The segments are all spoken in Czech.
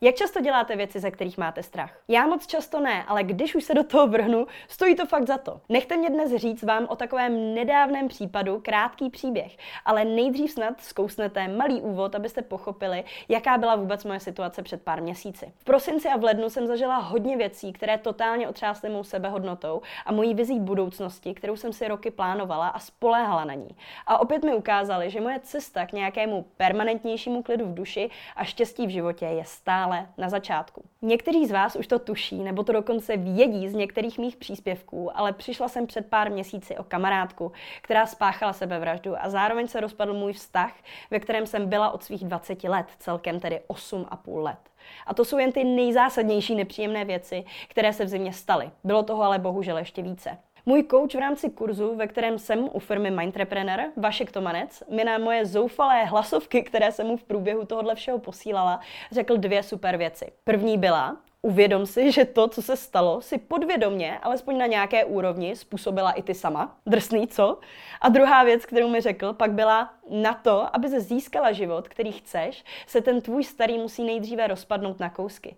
Jak často děláte věci, ze kterých máte strach? Já moc často ne, ale když už se do toho vrhnu, stojí to fakt za to. Nechte mě dnes říct vám o takovém nedávném případu, krátký příběh, ale nejdřív snad zkousnete malý úvod, abyste pochopili, jaká byla vůbec moje situace před pár měsíci. V prosinci a v lednu jsem zažila hodně věcí, které totálně otřásly mou sebehodnotou a mojí vizí budoucnosti, kterou jsem si roky plánovala a spoléhala na ní. A opět mi ukázali, že moje cesta k nějakému permanentnějšímu klidu v duši a štěstí v životě je stále stále na začátku. Někteří z vás už to tuší, nebo to dokonce vědí z některých mých příspěvků, ale přišla jsem před pár měsíci o kamarádku, která spáchala sebevraždu a zároveň se rozpadl můj vztah, ve kterém jsem byla od svých 20 let, celkem tedy 8,5 let. A to jsou jen ty nejzásadnější nepříjemné věci, které se v zimě staly. Bylo toho ale bohužel ještě více. Můj coach v rámci kurzu, ve kterém jsem u firmy Mindtrepreneur, Vašek Tomanec, mi na moje zoufalé hlasovky, které jsem mu v průběhu tohohle všeho posílala, řekl dvě super věci. První byla, Uvědom si, že to, co se stalo, si podvědomně, alespoň na nějaké úrovni, způsobila i ty sama. Drsný, co? A druhá věc, kterou mi řekl, pak byla na to, aby se získala život, který chceš, se ten tvůj starý musí nejdříve rozpadnout na kousky.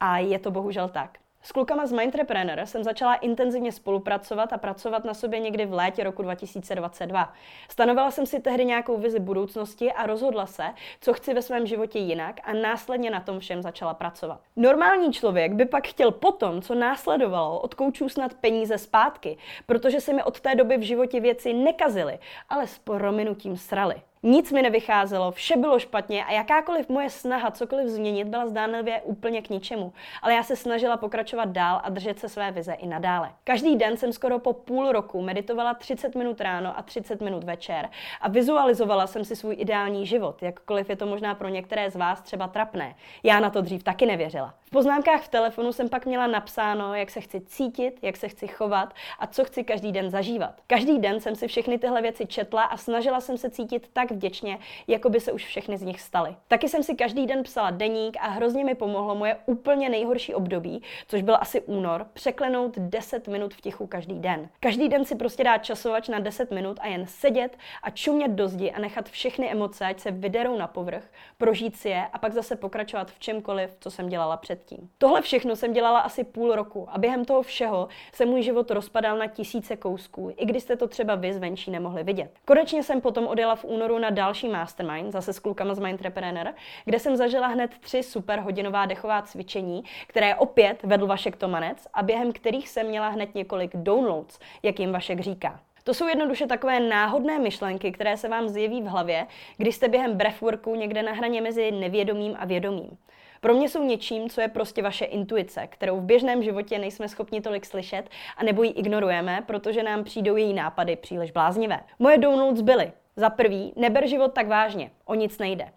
A je to bohužel tak. S klukama z Mindtrepreneur jsem začala intenzivně spolupracovat a pracovat na sobě někdy v létě roku 2022. Stanovila jsem si tehdy nějakou vizi budoucnosti a rozhodla se, co chci ve svém životě jinak a následně na tom všem začala pracovat. Normální člověk by pak chtěl potom, co následovalo, od koučů snad peníze zpátky, protože se mi od té doby v životě věci nekazily, ale s prominutím srali. Nic mi nevycházelo, vše bylo špatně a jakákoliv moje snaha cokoliv změnit byla zdánlivě úplně k ničemu. Ale já se snažila pokračovat dál a držet se své vize i nadále. Každý den jsem skoro po půl roku meditovala 30 minut ráno a 30 minut večer a vizualizovala jsem si svůj ideální život, jakkoliv je to možná pro některé z vás třeba trapné. Já na to dřív taky nevěřila. V poznámkách v telefonu jsem pak měla napsáno, jak se chci cítit, jak se chci chovat a co chci každý den zažívat. Každý den jsem si všechny tyhle věci četla a snažila jsem se cítit tak vděčně, jako by se už všechny z nich staly. Taky jsem si každý den psala deník a hrozně mi pomohlo moje úplně nejhorší období, což byl asi únor, překlenout 10 minut v tichu každý den. Každý den si prostě dát časovač na 10 minut a jen sedět a čumět do zdi a nechat všechny emoce, ať se vyderou na povrch, prožít si je a pak zase pokračovat v čemkoliv, co jsem dělala předtím. Tohle všechno jsem dělala asi půl roku a během toho všeho se můj život rozpadal na tisíce kousků, i když jste to třeba vy zvenčí nemohli vidět. Konečně jsem potom odjela v únoru na na další mastermind, zase s klukama z Mindtrepreneur, kde jsem zažila hned tři super hodinová dechová cvičení, které opět vedl Vašek Tomanec a během kterých jsem měla hned několik downloads, jak jim Vašek říká. To jsou jednoduše takové náhodné myšlenky, které se vám zjeví v hlavě, když jste během breathworku někde na hraně mezi nevědomým a vědomým. Pro mě jsou něčím, co je prostě vaše intuice, kterou v běžném životě nejsme schopni tolik slyšet a nebo ji ignorujeme, protože nám přijdou její nápady příliš bláznivé. Moje downloads byly za prvý, neber život tak vážně, o nic nejde.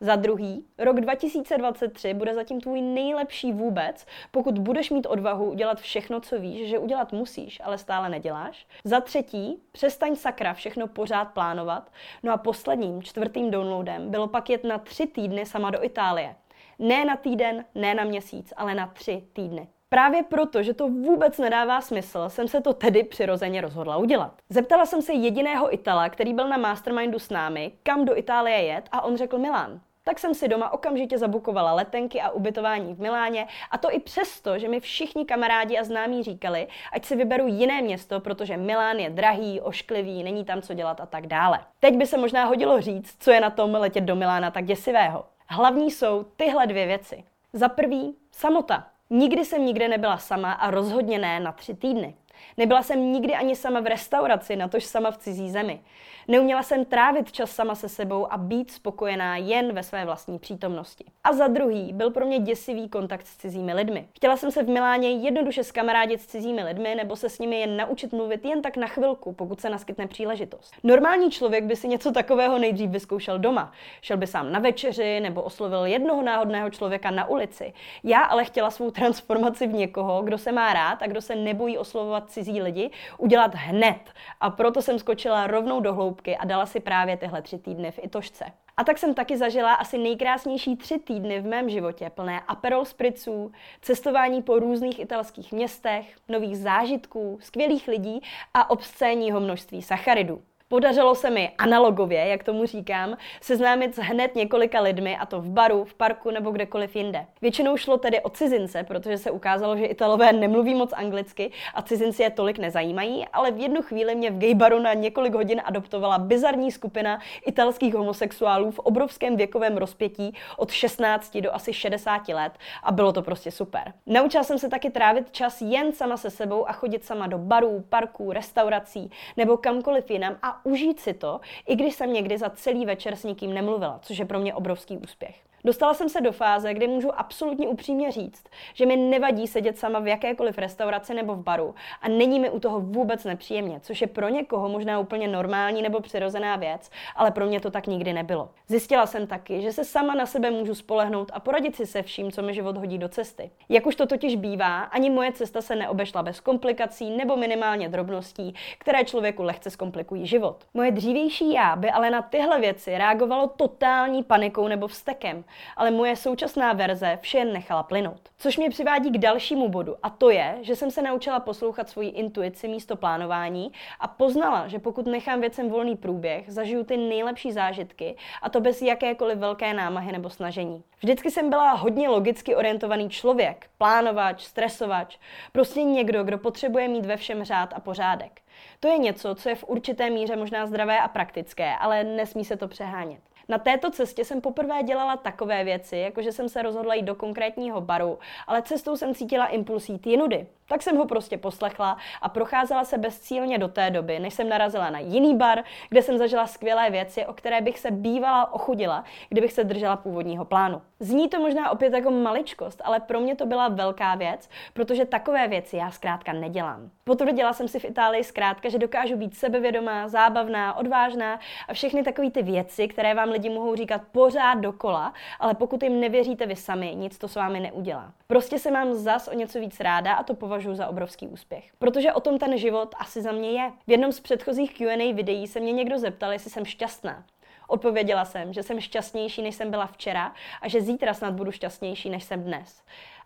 Za druhý, rok 2023 bude zatím tvůj nejlepší vůbec, pokud budeš mít odvahu udělat všechno, co víš, že udělat musíš, ale stále neděláš. Za třetí, přestaň sakra všechno pořád plánovat. No a posledním, čtvrtým downloadem bylo pak jet na tři týdny sama do Itálie. Ne na týden, ne na měsíc, ale na tři týdny. Právě proto, že to vůbec nedává smysl, jsem se to tedy přirozeně rozhodla udělat. Zeptala jsem se jediného Itala, který byl na mastermindu s námi, kam do Itálie jet a on řekl Milán. Tak jsem si doma okamžitě zabukovala letenky a ubytování v Miláně a to i přesto, že mi všichni kamarádi a známí říkali, ať si vyberu jiné město, protože Milán je drahý, ošklivý, není tam co dělat a tak dále. Teď by se možná hodilo říct, co je na tom letět do Milána tak děsivého. Hlavní jsou tyhle dvě věci. Za prvý, samota. Nikdy jsem nikde nebyla sama a rozhodně ne na tři týdny. Nebyla jsem nikdy ani sama v restauraci, natož sama v cizí zemi. Neuměla jsem trávit čas sama se sebou a být spokojená jen ve své vlastní přítomnosti. A za druhý byl pro mě děsivý kontakt s cizími lidmi. Chtěla jsem se v Miláně jednoduše skamarádit s cizími lidmi nebo se s nimi jen naučit mluvit jen tak na chvilku, pokud se naskytne příležitost. Normální člověk by si něco takového nejdřív vyzkoušel doma. Šel by sám na večeři nebo oslovil jednoho náhodného člověka na ulici. Já ale chtěla svou transformaci v někoho, kdo se má rád a kdo se nebojí oslovovat cizí lidi, udělat hned. A proto jsem skočila rovnou do hloubky a dala si právě tyhle tři týdny v Itošce. A tak jsem taky zažila asi nejkrásnější tři týdny v mém životě, plné aperol spriců, cestování po různých italských městech, nových zážitků, skvělých lidí a obscénního množství sacharidů. Podařilo se mi analogově, jak tomu říkám, seznámit s hned několika lidmi, a to v baru, v parku nebo kdekoliv jinde. Většinou šlo tedy o cizince, protože se ukázalo, že Italové nemluví moc anglicky a cizinci je tolik nezajímají, ale v jednu chvíli mě v gay baru na několik hodin adoptovala bizarní skupina italských homosexuálů v obrovském věkovém rozpětí od 16 do asi 60 let a bylo to prostě super. Naučila jsem se taky trávit čas jen sama se sebou a chodit sama do barů, parků, restaurací nebo kamkoliv jinam a užít si to, i když jsem někdy za celý večer s nikým nemluvila, což je pro mě obrovský úspěch. Dostala jsem se do fáze, kdy můžu absolutně upřímně říct, že mi nevadí sedět sama v jakékoliv restauraci nebo v baru a není mi u toho vůbec nepříjemně, což je pro někoho možná úplně normální nebo přirozená věc, ale pro mě to tak nikdy nebylo. Zjistila jsem taky, že se sama na sebe můžu spolehnout a poradit si se vším, co mi život hodí do cesty. Jak už to totiž bývá, ani moje cesta se neobešla bez komplikací nebo minimálně drobností, které člověku lehce zkomplikují život. Moje dřívější já by ale na tyhle věci reagovalo totální panikou nebo vstekem, ale moje současná verze vše nechala plynout. Což mě přivádí k dalšímu bodu a to je, že jsem se naučila poslouchat svoji intuici místo plánování a poznala, že pokud nechám věcem volný průběh, zažiju ty nejlepší zážitky a to bez jakékoliv velké námahy nebo snažení. Vždycky jsem byla hodně logicky orientovaný člověk, plánovač, stresovač, prostě někdo, kdo potřebuje mít ve všem řád a pořádek. To je něco, co je v určité míře možná zdravé a praktické, ale nesmí se to přehánět. Na této cestě jsem poprvé dělala takové věci, jako že jsem se rozhodla jít do konkrétního baru, ale cestou jsem cítila impuls jít jinudy. Tak jsem ho prostě poslechla a procházela se bezcílně do té doby, než jsem narazila na jiný bar, kde jsem zažila skvělé věci, o které bych se bývala ochudila, kdybych se držela původního plánu. Zní to možná opět jako maličkost, ale pro mě to byla velká věc, protože takové věci já zkrátka nedělám. Potvrdila jsem si v Itálii zkrátka, že dokážu být sebevědomá, zábavná, odvážná a všechny takové ty věci, které vám lidi mohou říkat pořád dokola, ale pokud jim nevěříte vy sami, nic to s vámi neudělá. Prostě se mám zas o něco víc ráda a to považuji za obrovský úspěch. Protože o tom ten život asi za mě je. V jednom z předchozích Q&A videí se mě někdo zeptal, jestli jsem šťastná. Odpověděla jsem, že jsem šťastnější, než jsem byla včera a že zítra snad budu šťastnější, než jsem dnes.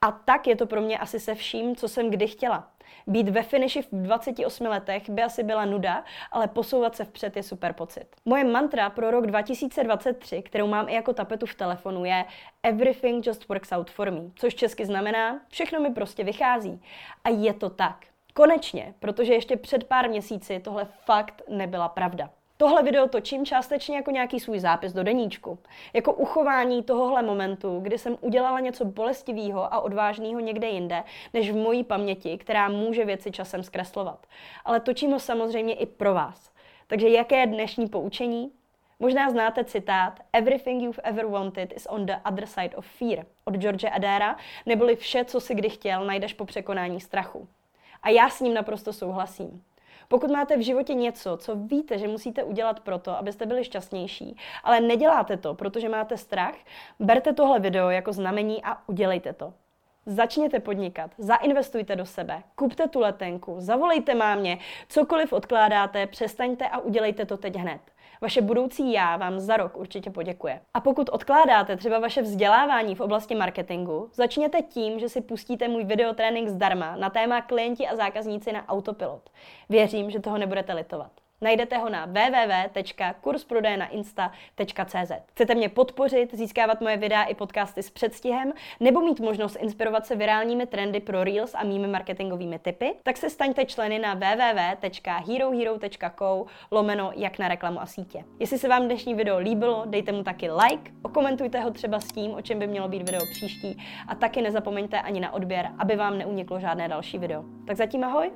A tak je to pro mě asi se vším, co jsem kdy chtěla. Být ve finiši v 28 letech by asi byla nuda, ale posouvat se vpřed je super pocit. Moje mantra pro rok 2023, kterou mám i jako tapetu v telefonu, je Everything just works out for me, což česky znamená, všechno mi prostě vychází. A je to tak. Konečně, protože ještě před pár měsíci tohle fakt nebyla pravda. Tohle video točím částečně jako nějaký svůj zápis do deníčku. Jako uchování tohohle momentu, kdy jsem udělala něco bolestivého a odvážného někde jinde, než v mojí paměti, která může věci časem zkreslovat. Ale točím ho samozřejmě i pro vás. Takže jaké je dnešní poučení? Možná znáte citát Everything you've ever wanted is on the other side of fear od George Adera, neboli vše, co si kdy chtěl, najdeš po překonání strachu. A já s ním naprosto souhlasím. Pokud máte v životě něco, co víte, že musíte udělat proto, abyste byli šťastnější, ale neděláte to, protože máte strach, berte tohle video jako znamení a udělejte to. Začněte podnikat, zainvestujte do sebe, kupte tu letenku, zavolejte mámě, cokoliv odkládáte, přestaňte a udělejte to teď hned. Vaše budoucí já vám za rok určitě poděkuje. A pokud odkládáte třeba vaše vzdělávání v oblasti marketingu, začněte tím, že si pustíte můj videotrénink zdarma na téma klienti a zákazníci na autopilot. Věřím, že toho nebudete litovat. Najdete ho na www.kursprodejnainsta.cz. Chcete mě podpořit, získávat moje videa i podcasty s předstihem, nebo mít možnost inspirovat se virálními trendy pro Reels a mými marketingovými typy? Tak se staňte členy na www.herohero.co lomeno jak na reklamu a sítě. Jestli se vám dnešní video líbilo, dejte mu taky like, okomentujte ho třeba s tím, o čem by mělo být video příští a taky nezapomeňte ani na odběr, aby vám neuniklo žádné další video. Tak zatím ahoj!